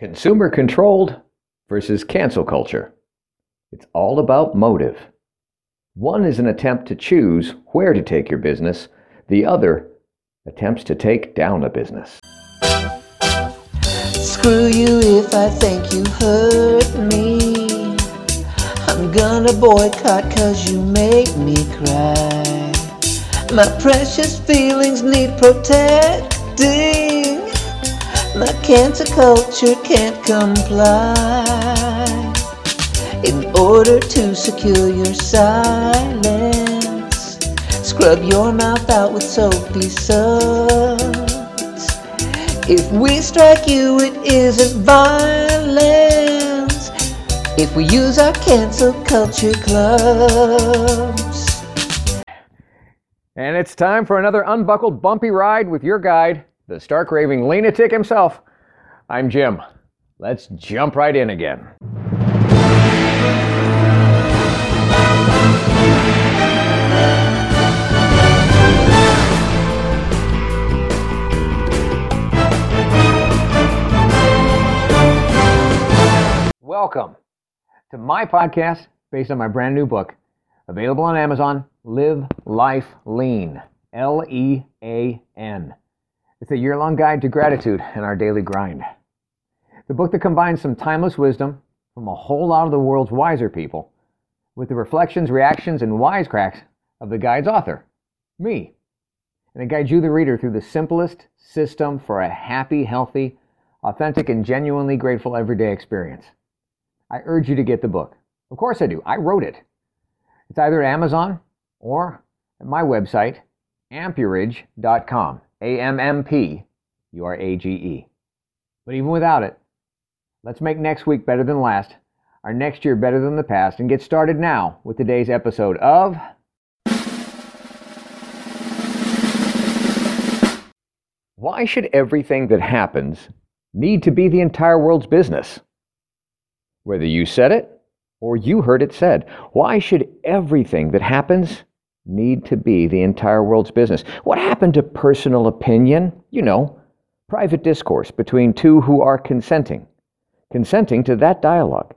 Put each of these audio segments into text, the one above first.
Consumer controlled versus cancel culture. It's all about motive. One is an attempt to choose where to take your business, the other attempts to take down a business. Screw you if I think you hurt me. I'm gonna boycott cause you make me cry. My precious feelings need protecting. My cancer culture can't comply. In order to secure your silence, scrub your mouth out with soapy suds. If we strike you, it isn't violence. If we use our cancel culture clubs. And it's time for another unbuckled bumpy ride with your guide, the stark raving lunatic himself. I'm Jim. Let's jump right in again. Welcome to my podcast based on my brand new book, available on Amazon Live Life Lean. L E A N. It's a year long guide to gratitude and our daily grind. The book that combines some timeless wisdom from a whole lot of the world's wiser people with the reflections, reactions, and wisecracks of the guide's author, me. And it guides you, the reader, through the simplest system for a happy, healthy, authentic, and genuinely grateful everyday experience. I urge you to get the book. Of course I do. I wrote it. It's either at Amazon or at my website, ammpurage.com. A M M P U R A G E. But even without it, let's make next week better than last, our next year better than the past, and get started now with today's episode of Why should everything that happens need to be the entire world's business? Whether you said it or you heard it said, why should everything that happens need to be the entire world's business? What happened to personal opinion? You know, private discourse between two who are consenting, consenting to that dialogue.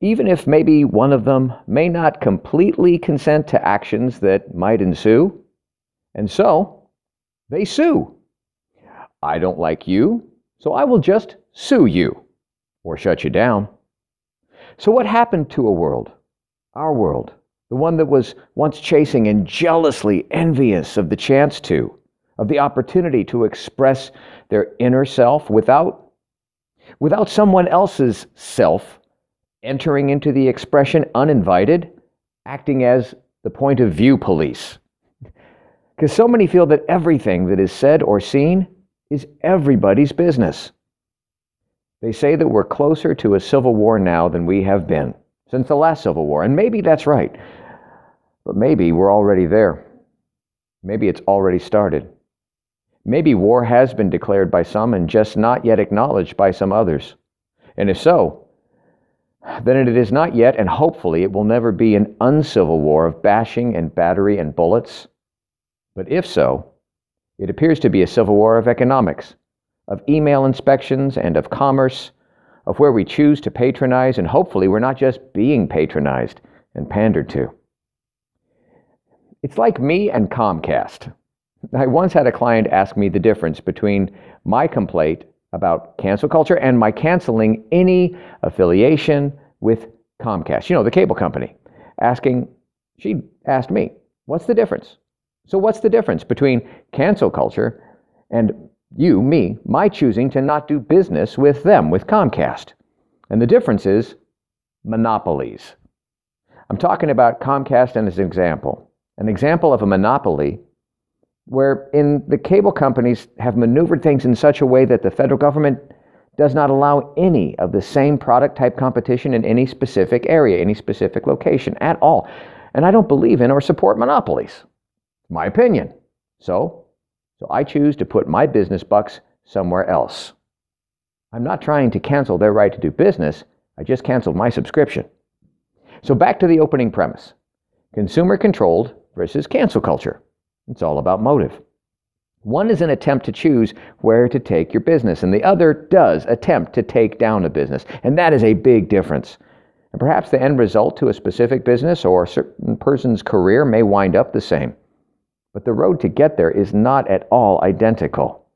Even if maybe one of them may not completely consent to actions that might ensue. And so, they sue. I don't like you, so I will just sue you or shut you down. So, what happened to a world, our world, the one that was once chasing and jealously envious of the chance to, of the opportunity to express their inner self without, without someone else's self entering into the expression uninvited, acting as the point of view police? Because so many feel that everything that is said or seen is everybody's business. They say that we're closer to a civil war now than we have been since the last civil war, and maybe that's right. But maybe we're already there. Maybe it's already started. Maybe war has been declared by some and just not yet acknowledged by some others. And if so, then it is not yet, and hopefully it will never be an uncivil war of bashing and battery and bullets. But if so, it appears to be a civil war of economics, of email inspections, and of commerce, of where we choose to patronize, and hopefully we're not just being patronized and pandered to. It's like me and Comcast. I once had a client ask me the difference between my complaint about cancel culture and my canceling any affiliation with Comcast, you know, the cable company, asking, she asked me, what's the difference? So, what's the difference between cancel culture and you, me, my choosing to not do business with them, with Comcast. And the difference is monopolies. I'm talking about Comcast as an example. An example of a monopoly where in the cable companies have maneuvered things in such a way that the federal government does not allow any of the same product type competition in any specific area, any specific location at all. And I don't believe in or support monopolies. My opinion. So so I choose to put my business bucks somewhere else. I'm not trying to cancel their right to do business, I just canceled my subscription. So back to the opening premise consumer controlled versus cancel culture. It's all about motive. One is an attempt to choose where to take your business, and the other does attempt to take down a business. And that is a big difference. And perhaps the end result to a specific business or a certain person's career may wind up the same. But the road to get there is not at all identical.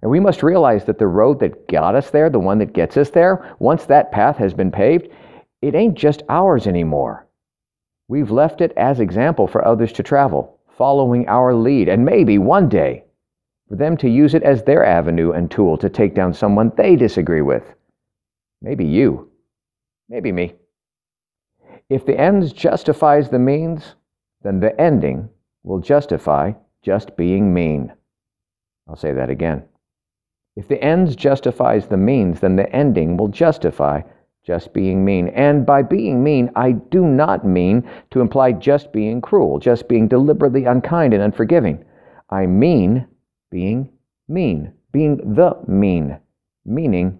And we must realize that the road that got us there, the one that gets us there, once that path has been paved, it ain't just ours anymore. We've left it as example for others to travel, following our lead, and maybe one day for them to use it as their avenue and tool to take down someone they disagree with. Maybe you. Maybe me. If the ends justifies the means, then the ending will justify just being mean. I'll say that again. If the ends justifies the means, then the ending will justify just being mean. And by being mean, I do not mean to imply just being cruel, just being deliberately unkind and unforgiving. I mean being mean, being the mean, meaning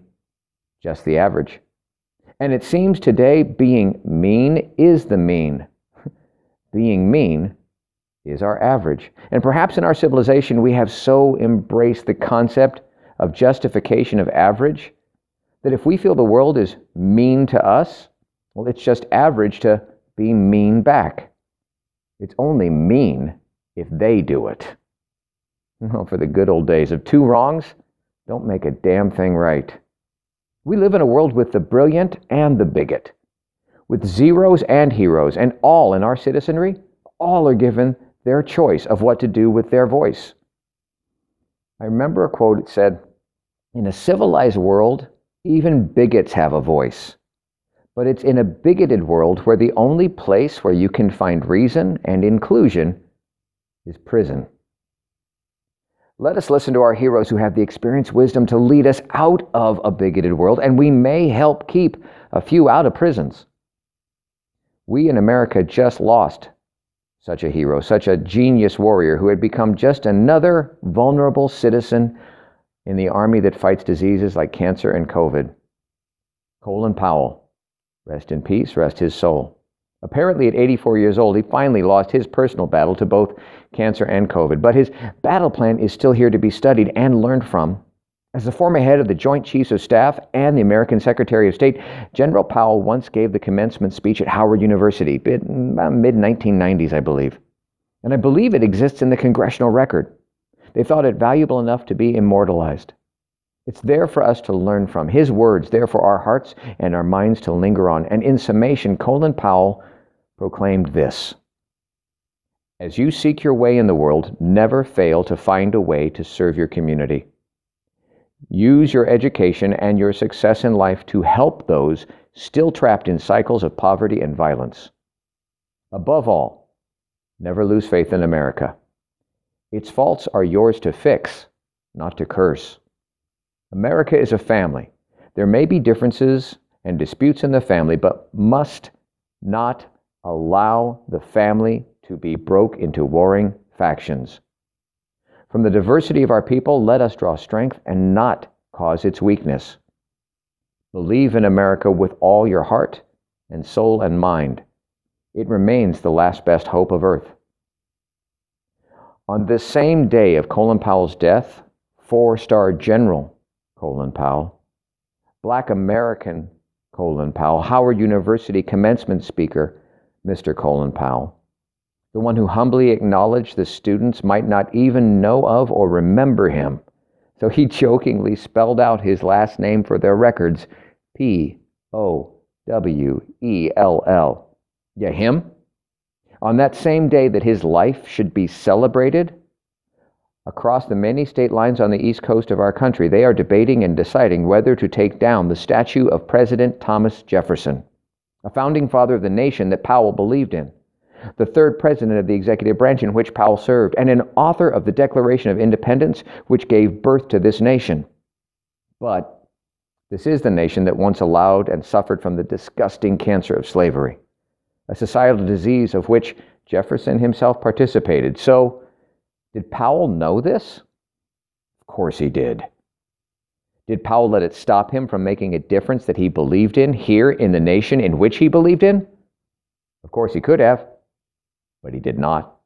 just the average. And it seems today being mean is the mean. being mean is our average. And perhaps in our civilization, we have so embraced the concept of justification of average that if we feel the world is mean to us, well, it's just average to be mean back. It's only mean if they do it. Well, for the good old days of two wrongs don't make a damn thing right. We live in a world with the brilliant and the bigot, with zeros and heroes, and all in our citizenry, all are given their choice of what to do with their voice. I remember a quote that said, in a civilized world, even bigots have a voice. But it's in a bigoted world where the only place where you can find reason and inclusion is prison. Let us listen to our heroes who have the experience wisdom to lead us out of a bigoted world, and we may help keep a few out of prisons. We in America just lost such a hero, such a genius warrior who had become just another vulnerable citizen in the army that fights diseases like cancer and COVID. Colin Powell, rest in peace, rest his soul. Apparently, at 84 years old, he finally lost his personal battle to both cancer and COVID, but his battle plan is still here to be studied and learned from. As the former head of the Joint Chiefs of Staff and the American Secretary of State, General Powell once gave the commencement speech at Howard University, mid uh, 1990s, I believe. And I believe it exists in the congressional record. They thought it valuable enough to be immortalized. It's there for us to learn from. His words, there for our hearts and our minds to linger on. And in summation, Colin Powell proclaimed this As you seek your way in the world, never fail to find a way to serve your community. Use your education and your success in life to help those still trapped in cycles of poverty and violence. Above all, never lose faith in America. Its faults are yours to fix, not to curse. America is a family. There may be differences and disputes in the family, but must not allow the family to be broke into warring factions. From the diversity of our people, let us draw strength and not cause its weakness. Believe in America with all your heart and soul and mind. It remains the last best hope of earth. On this same day of Colin Powell's death, four star General Colin Powell, Black American Colin Powell, Howard University commencement speaker Mr. Colin Powell, the one who humbly acknowledged the students might not even know of or remember him. So he jokingly spelled out his last name for their records P O W E L L. Yeah, him? On that same day that his life should be celebrated, across the many state lines on the east coast of our country, they are debating and deciding whether to take down the statue of President Thomas Jefferson, a founding father of the nation that Powell believed in, the third president of the executive branch in which Powell served, and an author of the Declaration of Independence, which gave birth to this nation. But this is the nation that once allowed and suffered from the disgusting cancer of slavery a societal disease of which Jefferson himself participated. So, did Powell know this? Of course he did. Did Powell let it stop him from making a difference that he believed in here in the nation in which he believed in? Of course he could have, but he did not.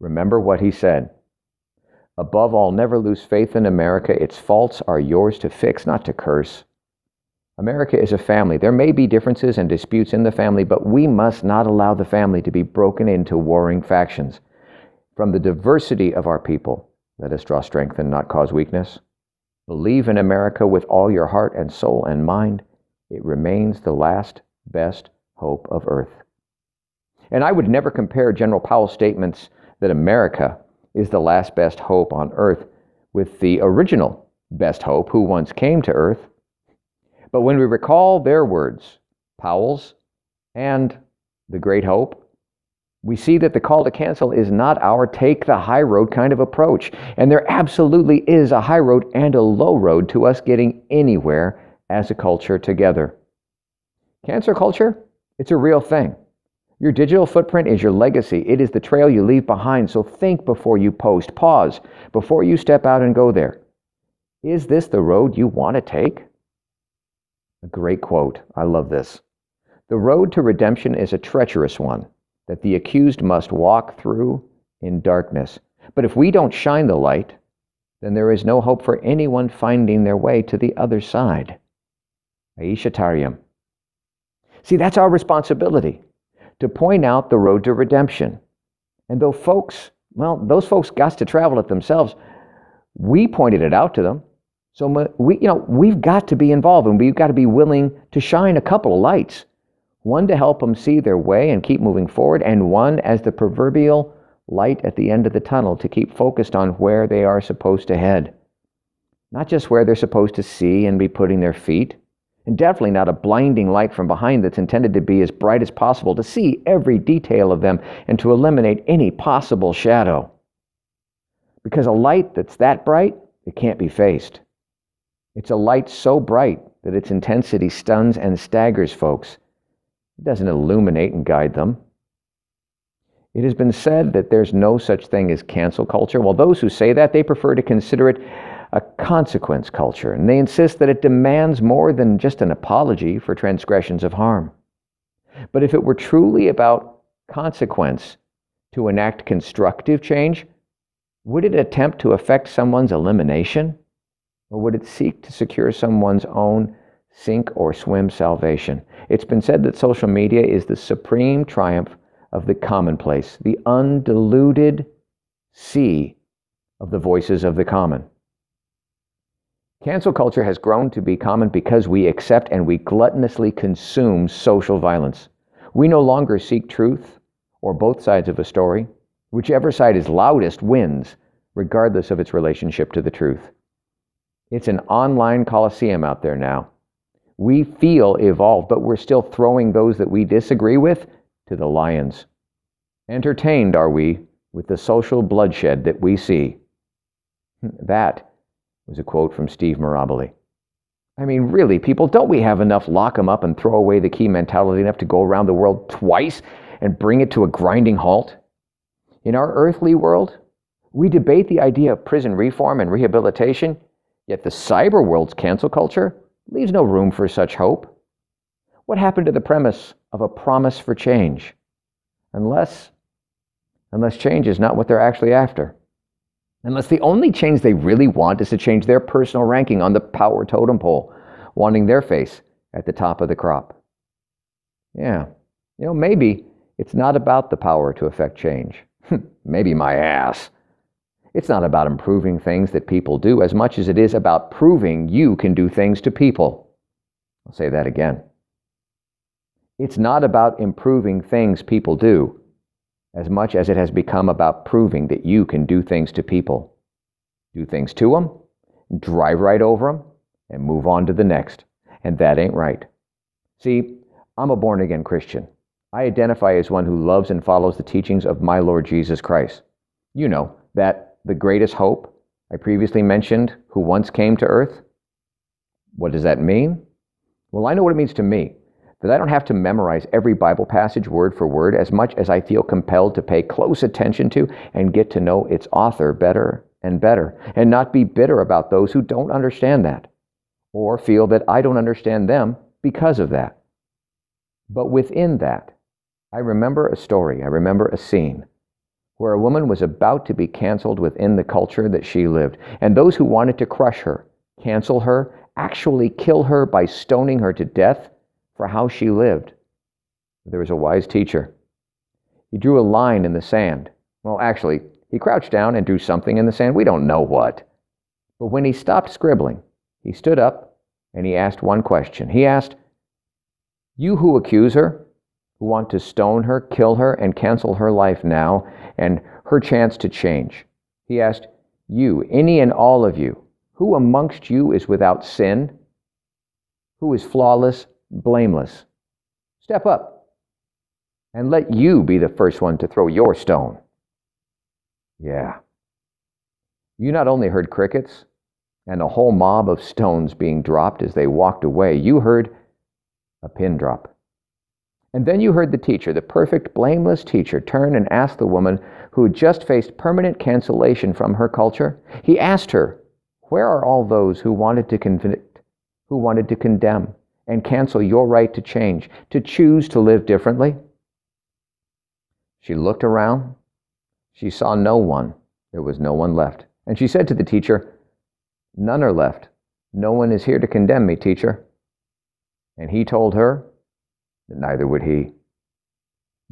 Remember what he said Above all, never lose faith in America. Its faults are yours to fix, not to curse. America is a family. There may be differences and disputes in the family, but we must not allow the family to be broken into warring factions. From the diversity of our people, let us draw strength and not cause weakness. Believe in America with all your heart and soul and mind. It remains the last best hope of earth. And I would never compare General Powell's statements that America is the last best hope on earth with the original best hope who once came to earth. But when we recall their words, Powell's and the great hope, we see that the call to cancel is not our take the high road kind of approach. And there absolutely is a high road and a low road to us getting anywhere as a culture together. Cancer culture, it's a real thing. Your digital footprint is your legacy. It is the trail you leave behind. So think before you post. Pause before you step out and go there. Is this the road you want to take? A great quote. I love this. The road to redemption is a treacherous one that the accused must walk through in darkness. But if we don't shine the light, then there is no hope for anyone finding their way to the other side. Aisha Taryam. See, that's our responsibility to point out the road to redemption. And though folks, well, those folks got to travel it themselves, we pointed it out to them. So we, you know, we've got to be involved and we've got to be willing to shine a couple of lights one to help them see their way and keep moving forward, and one as the proverbial light at the end of the tunnel to keep focused on where they are supposed to head. Not just where they're supposed to see and be putting their feet, and definitely not a blinding light from behind that's intended to be as bright as possible to see every detail of them and to eliminate any possible shadow. Because a light that's that bright, it can't be faced. It's a light so bright that its intensity stuns and staggers folks it doesn't illuminate and guide them. It has been said that there's no such thing as cancel culture. Well, those who say that, they prefer to consider it a consequence culture, and they insist that it demands more than just an apology for transgressions of harm. But if it were truly about consequence to enact constructive change, would it attempt to affect someone's elimination? Or would it seek to secure someone's own sink or swim salvation. It's been said that social media is the supreme triumph of the commonplace, the undiluted sea of the voices of the common. Cancel culture has grown to be common because we accept and we gluttonously consume social violence. We no longer seek truth or both sides of a story. Whichever side is loudest wins, regardless of its relationship to the truth. It's an online coliseum out there now we feel evolved, but we're still throwing those that we disagree with to the lions. Entertained are we with the social bloodshed that we see. That was a quote from Steve Mirabile. I mean, really, people, don't we have enough lock 'em up and throw away the key mentality enough to go around the world twice and bring it to a grinding halt? In our earthly world, we debate the idea of prison reform and rehabilitation, yet the cyber world's cancel culture leaves no room for such hope. What happened to the premise of a promise for change? Unless, unless change is not what they're actually after. Unless the only change they really want is to change their personal ranking on the power totem pole, wanting their face at the top of the crop. Yeah, you know, maybe it's not about the power to affect change. maybe my ass. It's not about improving things that people do as much as it is about proving you can do things to people. I'll say that again. It's not about improving things people do as much as it has become about proving that you can do things to people. Do things to them, drive right over them, and move on to the next. And that ain't right. See, I'm a born again Christian. I identify as one who loves and follows the teachings of my Lord Jesus Christ. You know, that the greatest hope I previously mentioned who once came to earth? What does that mean? Well, I know what it means to me that I don't have to memorize every Bible passage word for word as much as I feel compelled to pay close attention to and get to know its author better and better, and not be bitter about those who don't understand that, or feel that I don't understand them because of that. But within that, I remember a story, I remember a scene where a woman was about to be canceled within the culture that she lived, and those who wanted to crush her, cancel her, actually kill her by stoning her to death for how she lived. There was a wise teacher. He drew a line in the sand. Well, actually, he crouched down and drew something in the sand. We don't know what. But when he stopped scribbling, he stood up and he asked one question. He asked, You who accuse her, who want to stone her, kill her, and cancel her life now and her chance to change. He asked, You, any and all of you, who amongst you is without sin? Who is flawless, blameless? Step up and let you be the first one to throw your stone. Yeah. You not only heard crickets and a whole mob of stones being dropped as they walked away, you heard a pin drop. And then you heard the teacher, the perfect, blameless teacher, turn and ask the woman who had just faced permanent cancellation from her culture. He asked her, Where are all those who wanted to convict, who wanted to condemn, and cancel your right to change, to choose to live differently? She looked around. She saw no one. There was no one left. And she said to the teacher, None are left. No one is here to condemn me, teacher. And he told her, neither would he.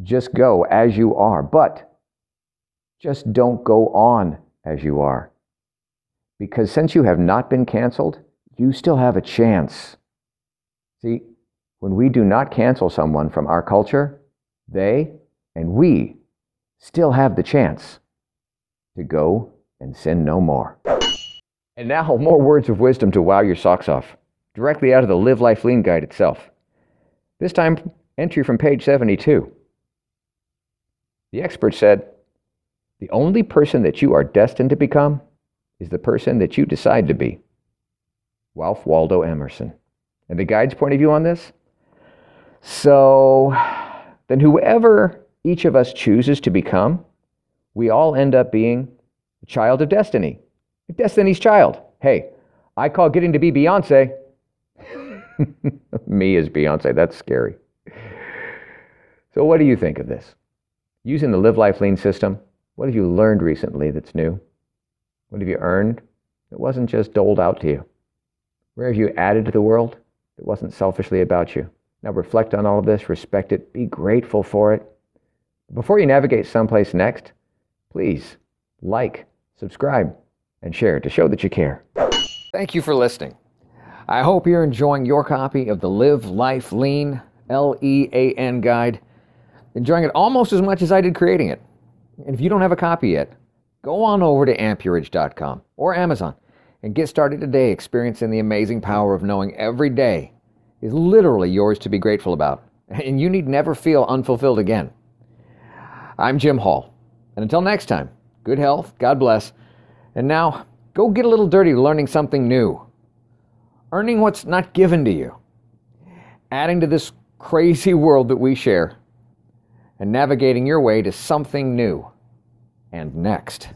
Just go as you are, but just don't go on as you are. Because since you have not been canceled, you still have a chance. See, when we do not cancel someone from our culture, they and we still have the chance to go and sin no more. And now, more words of wisdom to wow your socks off, directly out of the Live Life Lean guide itself. This time, entry from page 72. The expert said, The only person that you are destined to become is the person that you decide to be. Ralph Waldo Emerson. And the guide's point of view on this? So, then whoever each of us chooses to become, we all end up being a child of destiny. Destiny's child. Hey, I call getting to be Beyonce Me as Beyonce, that's scary. So, what do you think of this? Using the Live Life Lean system, what have you learned recently that's new? What have you earned that wasn't just doled out to you? Where have you added to the world that wasn't selfishly about you? Now, reflect on all of this, respect it, be grateful for it. Before you navigate someplace next, please like, subscribe, and share to show that you care. Thank you for listening. I hope you're enjoying your copy of the Live Life Lean L E A N guide, enjoying it almost as much as I did creating it. And if you don't have a copy yet, go on over to ammpurage.com or Amazon and get started today experiencing the amazing power of knowing every day is literally yours to be grateful about, and you need never feel unfulfilled again. I'm Jim Hall, and until next time, good health, God bless, and now go get a little dirty learning something new earning what's not given to you, adding to this crazy world that we share, and navigating your way to something new and next.